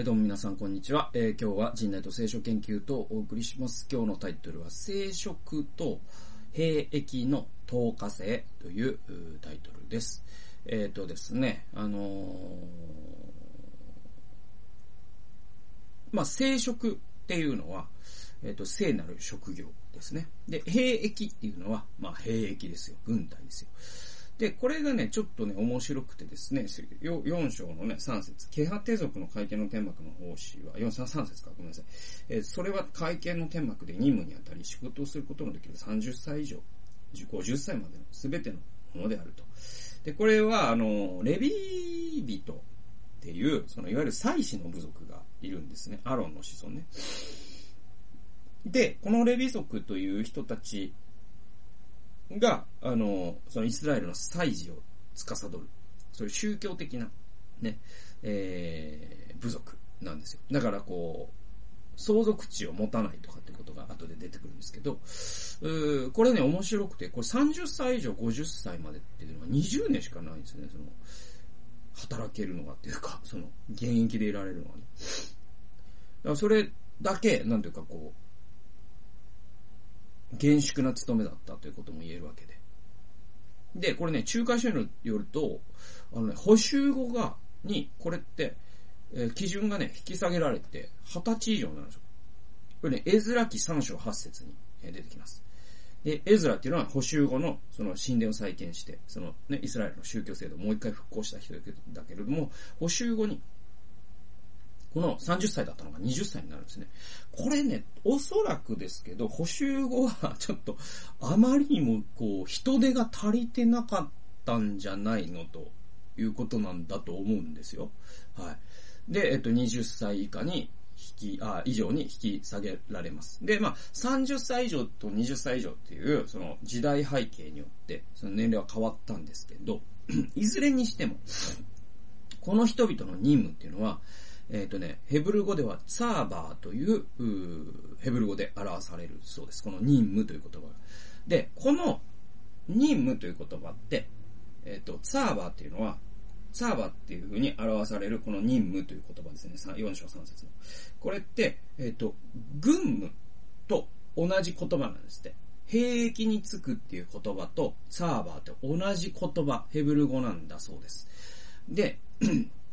い、どうも皆さん、こんにちは。えー、今日は人内と聖書研究とお送りします。今日のタイトルは、聖職と兵役の透過性というタイトルです。えっ、ー、とですね、あのー、まあ、聖職っていうのは、えっ、と、聖なる職業ですね。で、兵役っていうのは、まあ、兵役ですよ。軍隊ですよ。で、これがね、ちょっとね、面白くてですね、4章のね、3節ケハテ族の会見の天幕の奉仕は、4、3節か、ごめんなさい。えー、それは会見の天幕で任務にあたり仕事をすることのできる30歳以上、50歳までの全てのものであると。で、これは、あの、レビー人っていう、その、いわゆる祭司の部族がいるんですね。アロンの子孫ね。で、このレビ族という人たちが、あの、そのイスラエルの祭事を司る、そういう宗教的な、ね、えー、部族なんですよ。だからこう、相続地を持たないとかってことが後で出てくるんですけど、うーこれね、面白くて、これ30歳以上50歳までっていうのは20年しかないんですね、その、働けるのがっていうか、その、現役でいられるのはね。だからそれだけ、なんていうかこう、厳粛な務めだったということも言えるわけで。で、これね、仲介書によると、あのね、補修後が、に、これって、えー、基準がね、引き下げられて、20歳以上になるんですよ。これね、エズラ記3章8節に、出てきます。で、エズラっていうのは補修後の、その神殿を再建して、そのね、イスラエルの宗教制度をもう一回復興した人だけれども、補修後に、この30歳だったのが20歳になるんですね。これね、おそらくですけど、補修後はちょっとあまりにもこう人手が足りてなかったんじゃないのということなんだと思うんですよ。はい。で、えっと、20歳以下に引き、あ、以上に引き下げられます。で、まあ、30歳以上と20歳以上っていう、その時代背景によって、その年齢は変わったんですけど、いずれにしても、この人々の任務っていうのは、えっ、ー、とね、ヘブル語ではツァーバーという、うヘブル語で表されるそうです。この任務という言葉が。で、この任務という言葉って、えっ、ー、と、ツァーバーっていうのは、ツァーバーっていう風に表されるこの任務という言葉ですね。4章3節の。これって、えっ、ー、と、軍務と同じ言葉なんですって。兵役につくっていう言葉と、サーバーって同じ言葉、ヘブル語なんだそうです。で、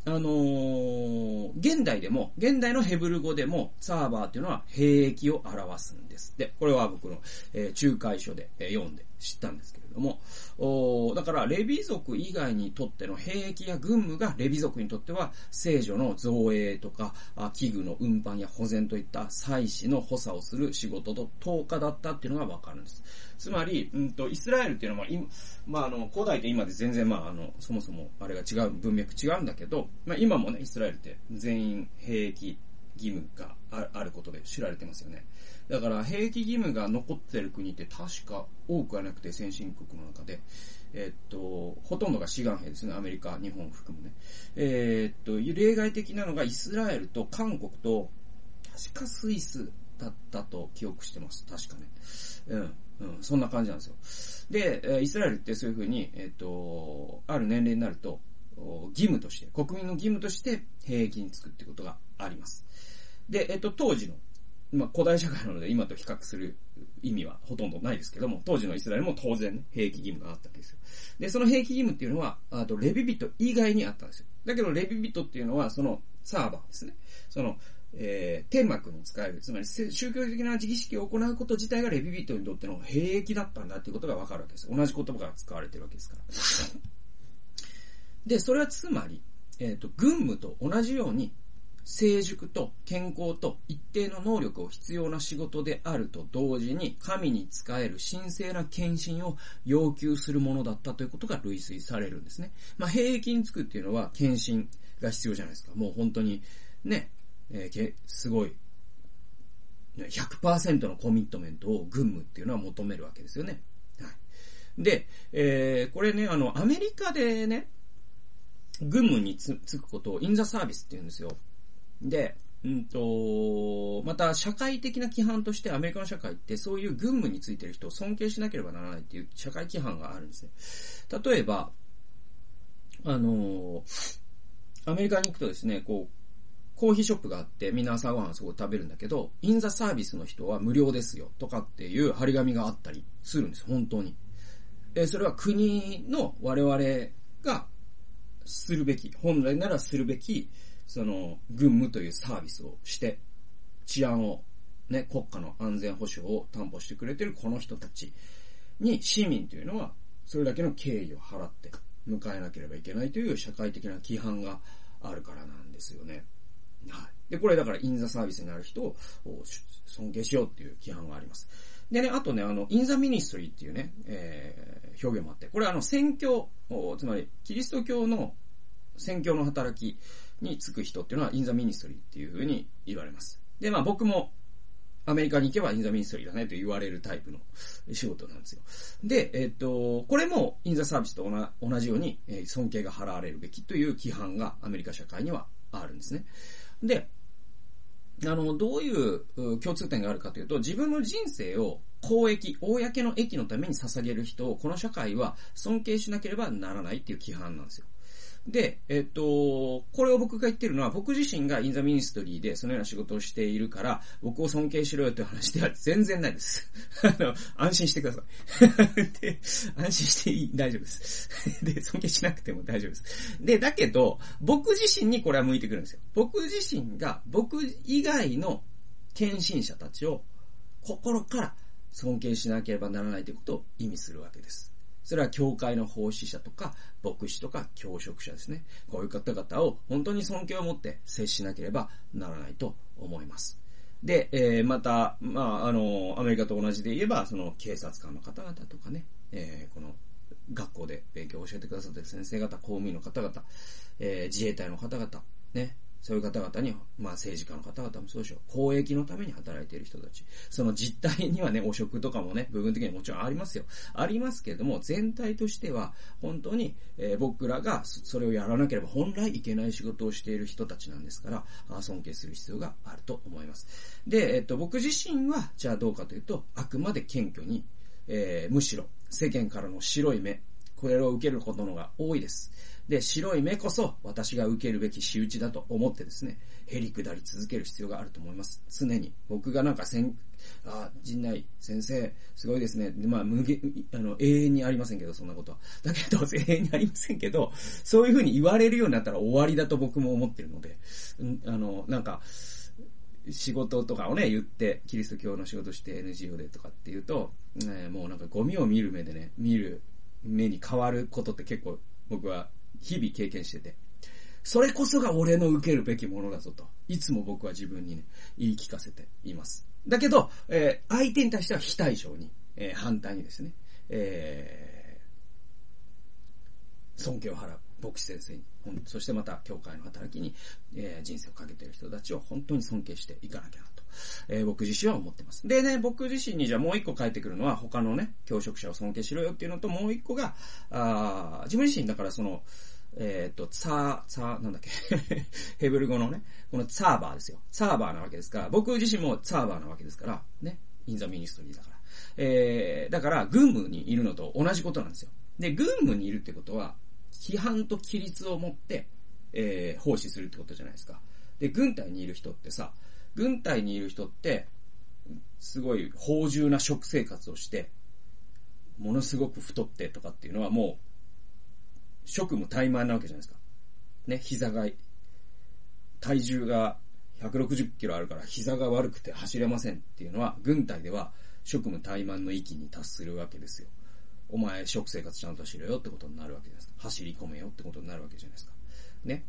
あのー、現代でも、現代のヘブル語でも、サーバーっていうのは兵役を表すんです。で、これは僕の、えー、仲介書で、えー、読んで知ったんですけれども、おだから、レビ族以外にとっての兵役や軍務が、レビ族にとっては、聖女の造営とか、器具の運搬や保全といった祭祀の補佐をする仕事と10日だったっていうのがわかるんです。つまり、うんと、イスラエルっていうのは、今、まあ、あの、古代と今で全然、まあ、あの、そもそも、あれが違う、文脈違うんだけど、まあ、今もね、イスラエルって全員兵役義務があることで知られてますよね。だから、兵役義務が残ってる国って確か多くはなくて先進国の中で、えっと、ほとんどが志願兵ですね。アメリカ、日本を含むね。え、っと、例外的なのがイスラエルと韓国と、確かスイスだったと記憶してます。確かね。うん。うん、そんな感じなんですよ。で、イスラエルってそういうふうに、えっ、と、ある年齢になると、義務として、国民の義務として兵役につくってことがあります。で、えっ、と、当時の、まあ、古代社会なので今と比較する意味はほとんどないですけども、当時のイスラエルも当然、兵役義務があったわけですよ。で、その兵役義務っていうのは、あと、レビビト以外にあったんですよ。だけど、レビビトっていうのは、その、サーバーですね。その、えー、天幕に使える、つまり宗教的な儀式を行うこと自体がレビビットにとっての兵役だったんだっていうことがわかるわけです。同じ言葉が使われてるわけですから。で、それはつまり、えっ、ー、と、軍務と同じように、成熟と健康と一定の能力を必要な仕事であると同時に神に仕える神聖な献身を要求するものだったということが類推されるんですね。まあ、兵役につくっていうのは献身が必要じゃないですか。もう本当にね、えー、すごい、100%のコミットメントを軍務っていうのは求めるわけですよね。はい。で、えー、これね、あの、アメリカでね、軍務につつくことをインザサービスって言うんですよ。で、うんと、また社会的な規範としてアメリカの社会ってそういう軍務についてる人を尊敬しなければならないっていう社会規範があるんですね。例えば、あのアメリカに行くとですね、こう、コーヒーショップがあってみんな朝ごはんそこ食べるんだけど、インザサービスの人は無料ですよとかっていう張り紙があったりするんです、本当に。えそれは国の我々がするべき、本来ならするべき、その、軍務というサービスをして、治安を、ね、国家の安全保障を担保してくれてるこの人たちに市民というのは、それだけの敬意を払って迎えなければいけないという社会的な規範があるからなんですよね。はい。で、これだからインザサービスになる人を尊敬しようっていう規範があります。でね、あとね、あの、 in the ministry っていうね、えー、表現もあって、これあの、宣教、つまり、キリスト教の宣教の働きにつく人っていうのは in the ministry っていう風に言われます。で、まあ僕もアメリカに行けば in the ministry だねと言われるタイプの仕事なんですよ。で、えっ、と、これも in the service と同じように、え尊敬が払われるべきという規範がアメリカ社会にはあるんですね。で、あの、どういう共通点があるかというと、自分の人生を公益、公の益のために捧げる人をこの社会は尊敬しなければならないっていう規範なんですよ。で、えっと、これを僕が言ってるのは、僕自身が in the ministry でそのような仕事をしているから、僕を尊敬しろよという話では 全然ないです。あの、安心してください。で、安心していい、大丈夫です。で、尊敬しなくても大丈夫です。で、だけど、僕自身にこれは向いてくるんですよ。僕自身が、僕以外の献身者たちを心から尊敬しなければならないということを意味するわけです。それは教会の奉仕者とか、牧師とか教職者ですね。こういう方々を本当に尊敬を持って接しなければならないと思います。で、えー、また、まあ、あの、アメリカと同じで言えば、その警察官の方々とかね、えー、この学校で勉強を教えてくださってる先生方、公務員の方々、えー、自衛隊の方々、ね、そういう方々に、まあ政治家の方々もそうでしょう。公益のために働いている人たち。その実態にはね、汚職とかもね、部分的にもちろんありますよ。ありますけれども、全体としては、本当に、えー、僕らがそれをやらなければ本来いけない仕事をしている人たちなんですから、尊敬する必要があると思います。で、えっと、僕自身は、じゃあどうかというと、あくまで謙虚に、えー、むしろ世間からの白い目、これを受けることのが多いです。で、白い目こそ私が受けるべき仕打ちだと思ってですね、へり下り続ける必要があると思います。常に。僕がなんかせん、あ、陣内先生、すごいですね。まあ、無限、あの、永遠にありませんけど、そんなことは。だけど、永遠にありませんけど、そういうふうに言われるようになったら終わりだと僕も思ってるので、あの、なんか、仕事とかをね、言って、キリスト教の仕事して NGO でとかって言うと、ね、もうなんかゴミを見る目でね、見る目に変わることって結構僕は日々経験してて、それこそが俺の受けるべきものだぞと、いつも僕は自分にね、言い聞かせています。だけど、えー、相手に対しては非対称に、えー、反対にですね、えー、尊敬を払う。牧師先生に、そしてまた教会の働きに、えー、人生をかけている人たちを本当に尊敬していかなきゃな、えー、僕自身は思ってます。でね、僕自身にじゃあもう一個返ってくるのは他のね、教職者を尊敬しろよっていうのともう一個が、あ自分自身だからその、えっ、ー、と、ツァー、ツァー、なんだっけ ヘブル語のね、このツァーバーですよ。ツァーバーなわけですから、僕自身もツァーバーなわけですから、ね、 in the ministry だから。えー、だから、軍務にいるのと同じことなんですよ。で、軍務にいるってことは、規範と規律を持って、えー、奉仕するってことじゃないですか。で、軍隊にいる人ってさ、軍隊にいる人って、すごい芳醇な食生活をして、ものすごく太ってとかっていうのはもう、職務怠慢なわけじゃないですか。ね、膝が、体重が160キロあるから膝が悪くて走れませんっていうのは、軍隊では職務怠慢の域に達するわけですよ。お前食生活ちゃんとしろよってことになるわけです。走り込めよってことになるわけじゃないですか。ね。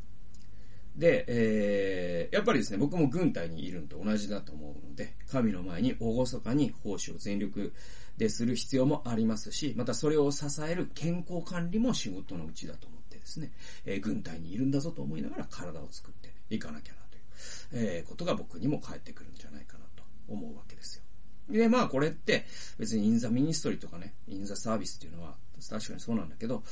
で、えー、やっぱりですね、僕も軍隊にいるのと同じだと思うので、神の前に厳かに奉仕を全力でする必要もありますし、またそれを支える健康管理も仕事のうちだと思ってですね、えー、軍隊にいるんだぞと思いながら体を作っていかなきゃなという、えー、ことが僕にも返ってくるんじゃないかなと思うわけですよ。で、まあこれって別に in the ministry とかね、 in the service っていうのは確かにそうなんだけど、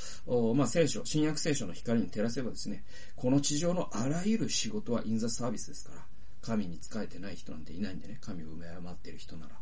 まあ聖書、新約聖書の光に照らせばですね、この地上のあらゆる仕事は in the service ですから、神に仕えてない人なんていないんでね、神を見誤っている人なら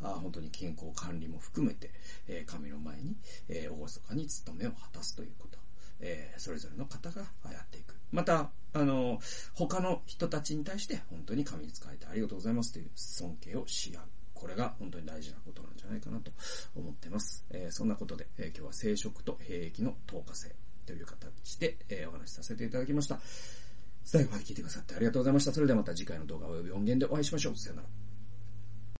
ば、あ本当に健康管理も含めて、えー、神の前に、えー、厳かに務めを果たすということ。えー、それぞれの方がやっていく。また、あの、他の人たちに対して本当に神に仕えてありがとうございますという尊敬をし合う。これが本当に大事なことなんじゃないかなと思ってます。えー、そんなことで、えー、今日は生殖と兵役の透過性という形で、えー、お話しさせていただきました。最後まで聞いてくださってありがとうございました。それではまた次回の動画及び音源でお会いしましょう。さよなら。